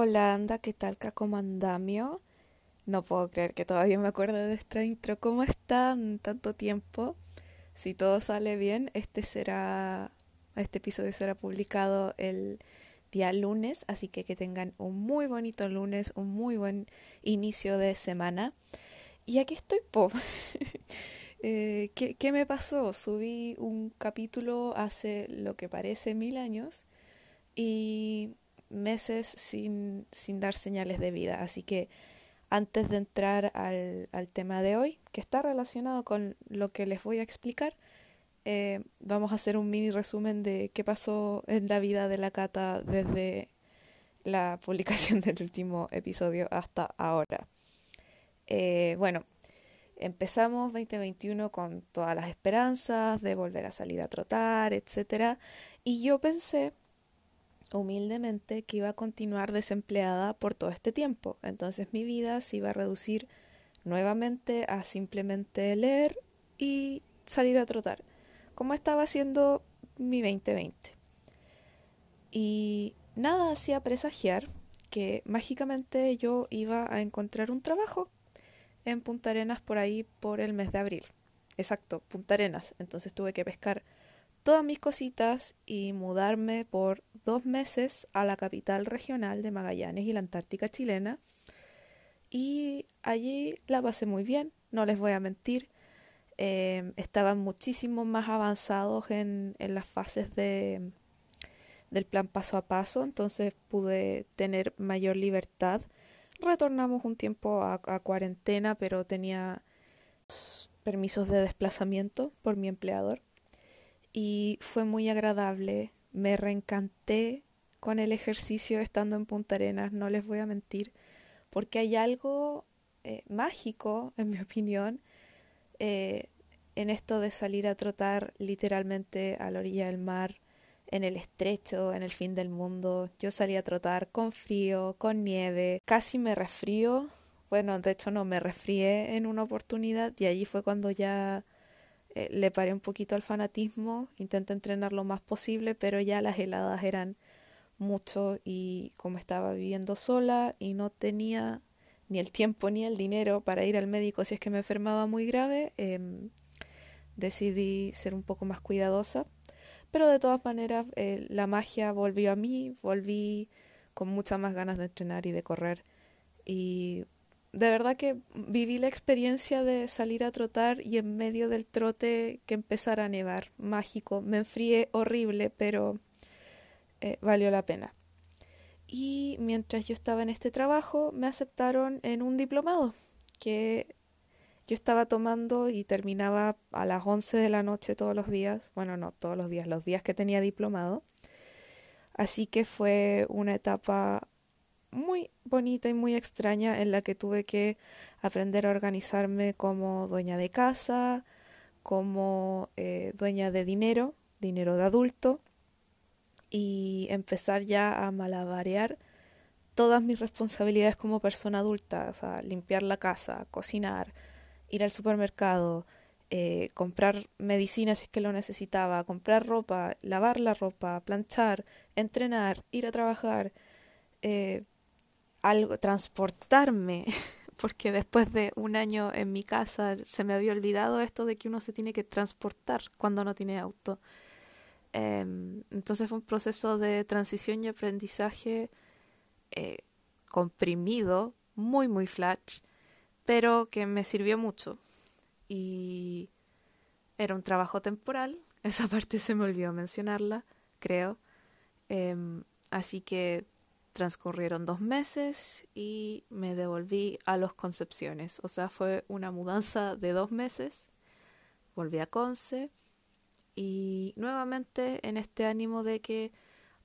Hola, anda, ¿qué tal, Cacomandamio? No puedo creer que todavía me acuerdo de esta intro. ¿Cómo están? Tanto tiempo. Si todo sale bien, este será, este episodio será publicado el día lunes, así que que tengan un muy bonito lunes, un muy buen inicio de semana. Y aquí estoy, po. eh, ¿qué, ¿Qué me pasó? Subí un capítulo hace lo que parece mil años y meses sin, sin dar señales de vida. Así que antes de entrar al, al, tema de hoy, que está relacionado con lo que les voy a explicar, eh, vamos a hacer un mini resumen de qué pasó en la vida de la Cata desde la publicación del último episodio hasta ahora. Eh, bueno, empezamos 2021 con todas las esperanzas de volver a salir a trotar, etc. Y yo pensé humildemente que iba a continuar desempleada por todo este tiempo. Entonces mi vida se iba a reducir nuevamente a simplemente leer y salir a trotar, como estaba haciendo mi 2020. Y nada hacía presagiar que mágicamente yo iba a encontrar un trabajo en Punta Arenas por ahí por el mes de abril. Exacto, Punta Arenas. Entonces tuve que pescar todas mis cositas y mudarme por dos meses a la capital regional de Magallanes y la Antártica chilena. Y allí la pasé muy bien, no les voy a mentir. Eh, estaban muchísimo más avanzados en, en las fases de, del plan paso a paso, entonces pude tener mayor libertad. Retornamos un tiempo a, a cuarentena, pero tenía permisos de desplazamiento por mi empleador y fue muy agradable. Me reencanté con el ejercicio estando en Punta Arenas, no les voy a mentir, porque hay algo eh, mágico, en mi opinión, eh, en esto de salir a trotar literalmente a la orilla del mar, en el estrecho, en el fin del mundo. Yo salí a trotar con frío, con nieve, casi me resfrío. Bueno, de hecho no, me resfrié en una oportunidad y allí fue cuando ya eh, le paré un poquito al fanatismo, intenté entrenar lo más posible, pero ya las heladas eran mucho y como estaba viviendo sola y no tenía ni el tiempo ni el dinero para ir al médico si es que me enfermaba muy grave, eh, decidí ser un poco más cuidadosa. Pero de todas maneras, eh, la magia volvió a mí, volví con muchas más ganas de entrenar y de correr. Y de verdad que viví la experiencia de salir a trotar y en medio del trote que empezara a nevar. Mágico. Me enfrié horrible, pero eh, valió la pena. Y mientras yo estaba en este trabajo, me aceptaron en un diplomado que yo estaba tomando y terminaba a las 11 de la noche todos los días. Bueno, no todos los días, los días que tenía diplomado. Así que fue una etapa muy bonita y muy extraña en la que tuve que aprender a organizarme como dueña de casa, como eh, dueña de dinero, dinero de adulto, y empezar ya a malabarear todas mis responsabilidades como persona adulta, o sea, limpiar la casa, cocinar, ir al supermercado, eh, comprar medicinas si es que lo necesitaba, comprar ropa, lavar la ropa, planchar, entrenar, ir a trabajar, eh, algo, transportarme, porque después de un año en mi casa se me había olvidado esto de que uno se tiene que transportar cuando no tiene auto. Eh, entonces fue un proceso de transición y aprendizaje eh, comprimido, muy, muy flash, pero que me sirvió mucho. Y era un trabajo temporal, esa parte se me olvidó mencionarla, creo. Eh, así que transcurrieron dos meses y me devolví a los Concepciones. O sea, fue una mudanza de dos meses. Volví a Conce y nuevamente en este ánimo de que,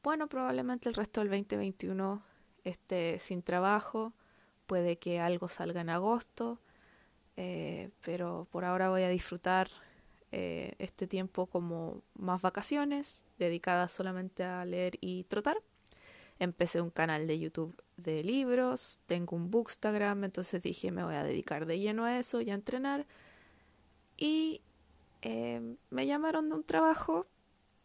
bueno, probablemente el resto del 2021 esté sin trabajo, puede que algo salga en agosto, eh, pero por ahora voy a disfrutar eh, este tiempo como más vacaciones, dedicadas solamente a leer y trotar empecé un canal de YouTube de libros, tengo un Bookstagram, entonces dije me voy a dedicar de lleno a eso y a entrenar. Y eh, me llamaron de un trabajo,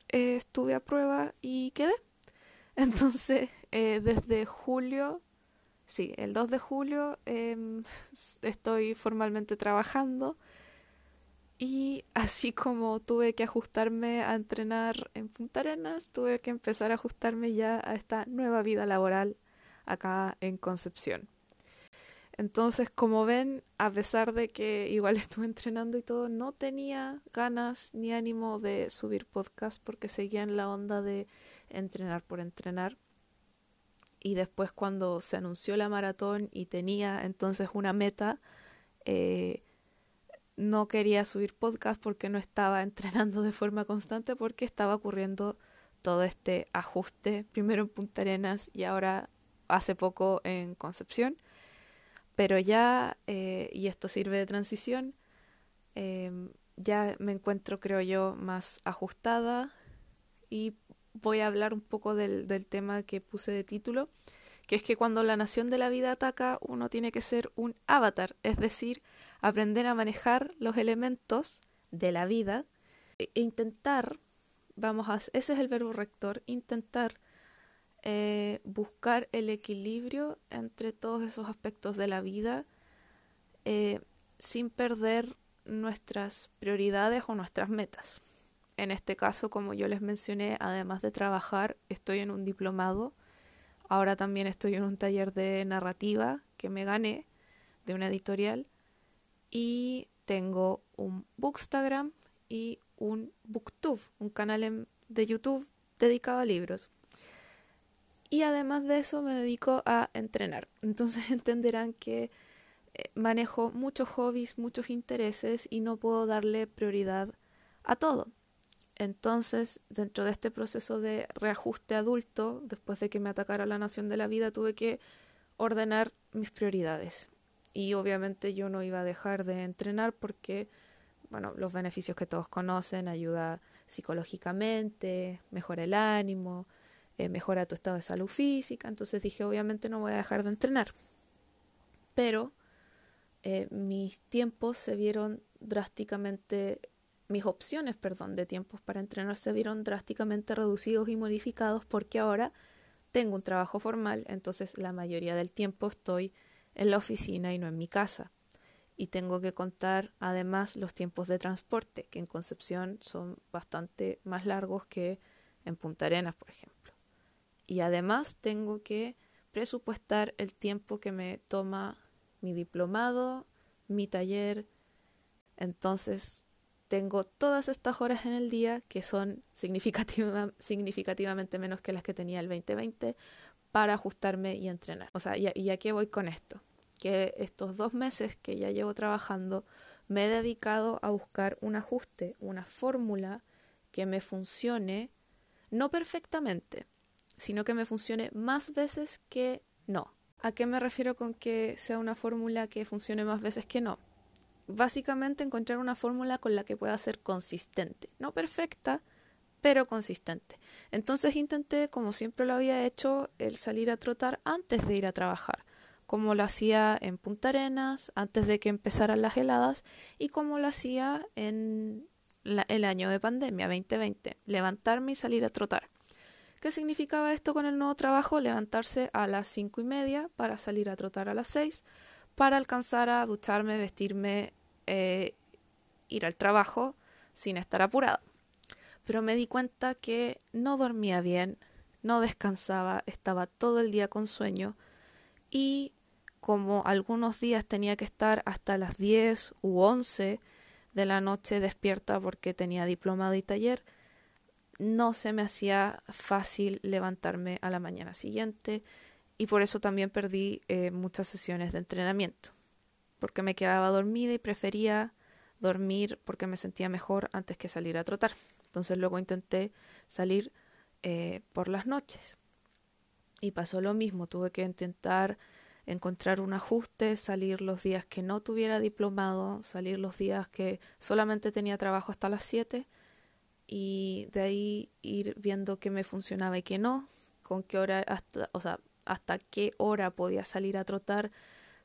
eh, estuve a prueba y quedé. Entonces eh, desde julio, sí, el 2 de julio em, estoy formalmente trabajando y así como tuve que ajustarme a entrenar en Punta Arenas, tuve que empezar a ajustarme ya a esta nueva vida laboral acá en Concepción. Entonces, como ven, a pesar de que igual estuve entrenando y todo, no tenía ganas ni ánimo de subir podcast porque seguía en la onda de entrenar por entrenar. Y después cuando se anunció la maratón y tenía entonces una meta, eh, no quería subir podcast porque no estaba entrenando de forma constante porque estaba ocurriendo todo este ajuste, primero en Punta Arenas y ahora hace poco en Concepción. Pero ya, eh, y esto sirve de transición, em, ya me encuentro, creo yo, más ajustada y voy a hablar un poco del, del tema que puse de título, que es que cuando la nación de la vida ataca, uno tiene que ser un avatar, es decir, aprender a manejar los elementos de la vida e intentar, vamos a, ese es el verbo rector, intentar eh, buscar el equilibrio entre todos esos aspectos de la vida eh, sin perder nuestras prioridades o nuestras metas. En este caso, como yo les mencioné, además de trabajar, estoy en un diplomado. Ahora también estoy en un taller de narrativa que me gané de una editorial. Y tengo un Bookstagram y un Booktube, un canal de YouTube dedicado a libros. Y además de eso me dedico a entrenar. Entonces entenderán que eh, manejo muchos hobbies, muchos intereses y no puedo darle prioridad a todo. Entonces, dentro de este proceso de reajuste adulto, después de que me atacara la nación de la vida, tuve que ordenar mis prioridades. Y obviamente yo no iba a dejar de entrenar porque, bueno, los beneficios que todos conocen, ayuda psicológicamente, mejora el ánimo, eh, mejora tu estado de salud física, entonces dije obviamente no voy a dejar de entrenar. Pero eh, mis tiempos se vieron drásticamente, mis opciones, perdón, de tiempos para entrenar se vieron drásticamente reducidos y modificados porque ahora tengo un trabajo formal, entonces la mayoría del tiempo estoy en la oficina y no en mi casa. Y tengo que contar además los tiempos de transporte, que en Concepción son bastante más largos que en Punta Arenas, por ejemplo y además tengo que presupuestar el tiempo que me toma mi diplomado, mi taller. Entonces tengo todas estas horas en el día que son significativamente menos que las que tenía el 2020 para ajustarme y entrenar. O sea, ¿y, ¿y a qué voy con esto? Que estos dos meses que ya llevo trabajando me he dedicado a buscar un ajuste, una fórmula que me funcione, no perfectamente, sino que me funcione más veces que no. ¿A qué me refiero con que sea una fórmula que funcione más veces que no? Básicamente encontrar una fórmula con la que pueda ser consistente, no perfecta, pero consistente. Entonces intenté, como siempre lo había hecho, el salir a trotar antes de ir a trabajar, como lo hacía en Punta Arenas, antes de que empezaran las heladas, y como lo hacía en el año de pandemia 2020, levantarme y salir a trotar. ¿Qué significaba esto con el nuevo trabajo? Levantarse a las cinco y media para salir a trotar a las seis, para alcanzar a ducharme, vestirme, eh, ir al trabajo sin estar apurada. Pero me di cuenta que no dormía bien, no descansaba, estaba todo el día con sueño y como algunos días tenía que estar hasta las 10 u 11 de la noche despierta porque tenía diplomado y taller, no se me hacía fácil levantarme a la mañana siguiente y por eso también perdí eh, muchas sesiones de entrenamiento, porque me quedaba dormida y prefería dormir porque me sentía mejor antes que salir a trotar. Entonces luego intenté salir eh, por las noches y pasó lo mismo, tuve que intentar encontrar un ajuste, salir los días que no tuviera diplomado, salir los días que solamente tenía trabajo hasta las 7 y de ahí ir viendo qué me funcionaba y qué no, con qué hora, hasta, o sea, hasta qué hora podía salir a trotar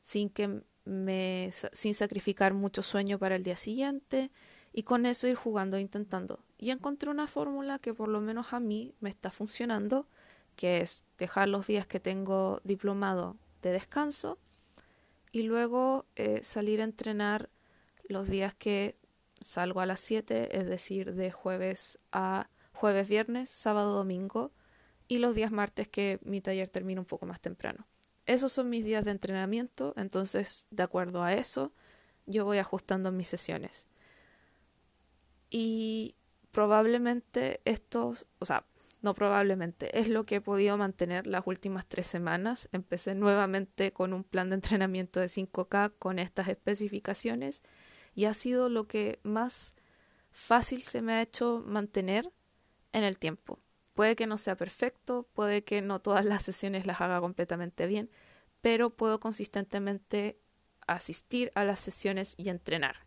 sin que me, sin sacrificar mucho sueño para el día siguiente y con eso ir jugando intentando. Y encontré una fórmula que por lo menos a mí me está funcionando, que es dejar los días que tengo diplomado de descanso y luego eh, salir a entrenar los días que salgo a las 7, es decir, de jueves a jueves, viernes, sábado, domingo y los días martes que mi taller termina un poco más temprano. Esos son mis días de entrenamiento, entonces de acuerdo a eso yo voy ajustando mis sesiones. Y probablemente estos, o sea, no probablemente, es lo que he podido mantener las últimas tres semanas. Empecé nuevamente con un plan de entrenamiento de 5K con estas especificaciones y ha sido lo que más fácil se me ha hecho mantener en el tiempo. Puede que no sea perfecto, puede que no todas las sesiones las haga completamente bien, pero puedo consistentemente asistir a las sesiones y entrenar.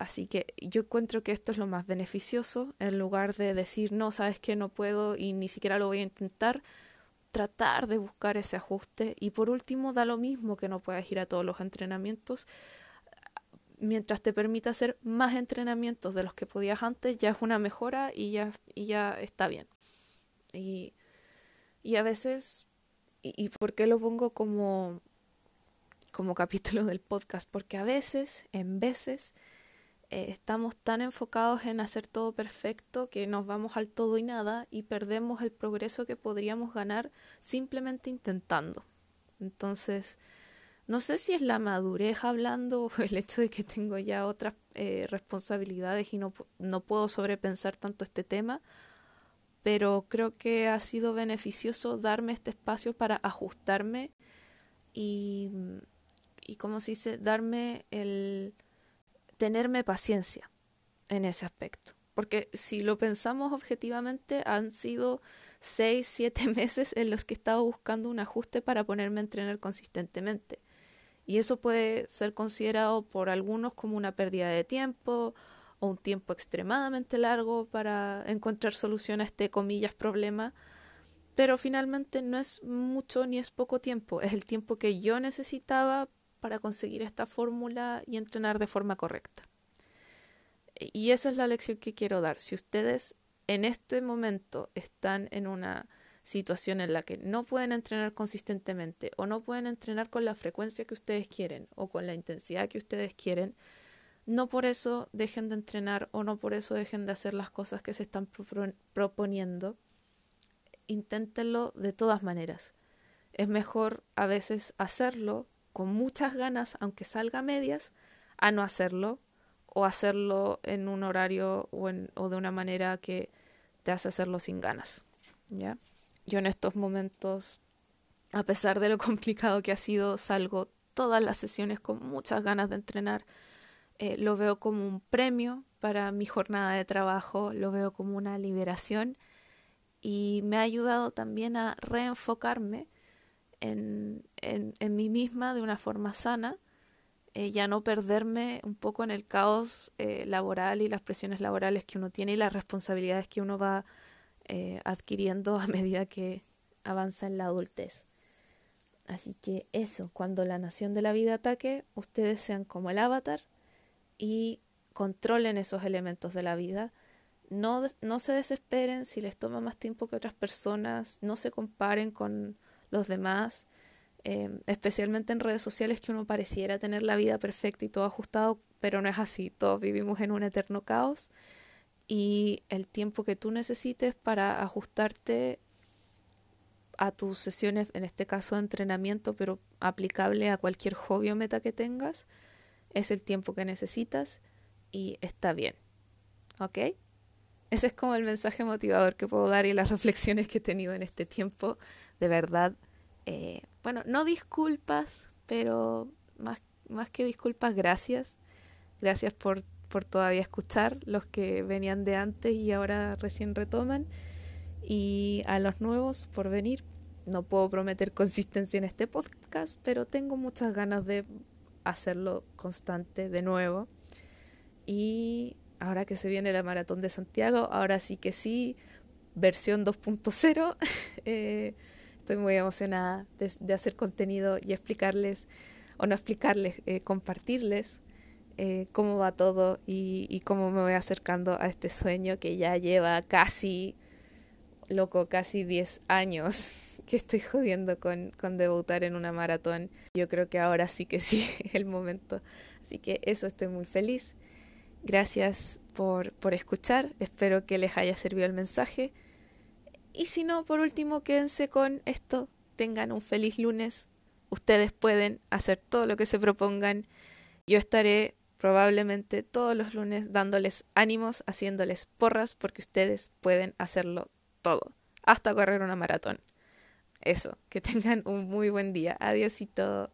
Así que yo encuentro que esto es lo más beneficioso, en lugar de decir, no, sabes que no puedo y ni siquiera lo voy a intentar, tratar de buscar ese ajuste. Y por último, da lo mismo que no puedas ir a todos los entrenamientos, mientras te permita hacer más entrenamientos de los que podías antes, ya es una mejora y ya, y ya está bien. Y, y a veces, y, y, por qué lo pongo como, como capítulo del podcast? Porque a veces, en veces, eh, estamos tan enfocados en hacer todo perfecto que nos vamos al todo y nada y perdemos el progreso que podríamos ganar simplemente intentando. Entonces, no sé si es la madurez hablando o el hecho de que tengo ya otras eh, responsabilidades y no, no puedo sobrepensar tanto este tema, pero creo que ha sido beneficioso darme este espacio para ajustarme y, y como se dice, darme el tenerme paciencia en ese aspecto. Porque si lo pensamos objetivamente, han sido seis, siete meses en los que he estado buscando un ajuste para ponerme a entrenar consistentemente. Y eso puede ser considerado por algunos como una pérdida de tiempo o un tiempo extremadamente largo para encontrar solución a este comillas problema. Pero finalmente no es mucho ni es poco tiempo, es el tiempo que yo necesitaba para conseguir esta fórmula y entrenar de forma correcta. Y esa es la lección que quiero dar. Si ustedes en este momento están en una situación en la que no pueden entrenar consistentemente o no pueden entrenar con la frecuencia que ustedes quieren o con la intensidad que ustedes quieren, no por eso dejen de entrenar o no por eso dejen de hacer las cosas que se están proponiendo. Inténtenlo de todas maneras. Es mejor a veces hacerlo con muchas ganas, aunque salga a medias, a no hacerlo o hacerlo en un horario o, de una manera que te hace hacerlo sin ganas. ¿Ya? Yo en estos momentos, a pesar de lo complicado que ha sido, salgo todas las sesiones con muchas ganas de entrenar. Eh, lo veo como un premio para mi jornada de trabajo, lo veo como una liberación y me ha ayudado también a reenfocarme en, en, en mí misma de una forma sana, eh, ya no perderme un poco en el caos eh, laboral y las presiones laborales que uno tiene y las responsabilidades que uno va eh, adquiriendo a medida que avanza en la adultez. Así que eso, cuando la nación de la vida ataque, ustedes sean como el avatar y controlen esos elementos de la vida. No, no se desesperen si les toma más tiempo que otras personas, no se comparen con los demás, eh, especialmente en redes sociales que uno pareciera tener la vida perfecta y todo ajustado, pero no es así, todos vivimos en un eterno caos y el tiempo que tú necesites para ajustarte a tus sesiones, en este caso de entrenamiento, pero aplicable a cualquier hobby o meta que tengas, es el tiempo que necesitas y está bien. ¿Ok? Ese es como el mensaje motivador que puedo dar y las reflexiones que he tenido en este tiempo. De verdad, eh, bueno, no disculpas, pero más, más que disculpas, gracias. Gracias por por todavía escuchar, los que venían de antes y ahora recién retoman, y a los nuevos por venir. No puedo prometer consistencia en este podcast, pero tengo muchas ganas de hacerlo constante de nuevo. Y ahora que se viene la maratón de Santiago, ahora sí que sí, versión 2.0. eh, estoy muy emocionada de, hacer contenido y explicarles, o no explicarles, eh, compartirles eh, cómo va todo y, cómo me voy acercando a este sueño que ya lleva casi loco, casi 10 años que estoy jodiendo con, con debutar en una maratón. Yo creo que ahora sí que sí es el momento. Así que eso estoy muy feliz. Gracias por, por escuchar. Espero que les haya servido el mensaje. Y si no, por último, quédense con esto. Tengan un feliz lunes. Ustedes pueden hacer todo lo que se propongan. Yo estaré probablemente todos los lunes dándoles ánimos, haciéndoles porras, porque ustedes pueden hacerlo todo, hasta correr una maratón. Eso, que tengan un muy buen día. Adiósito.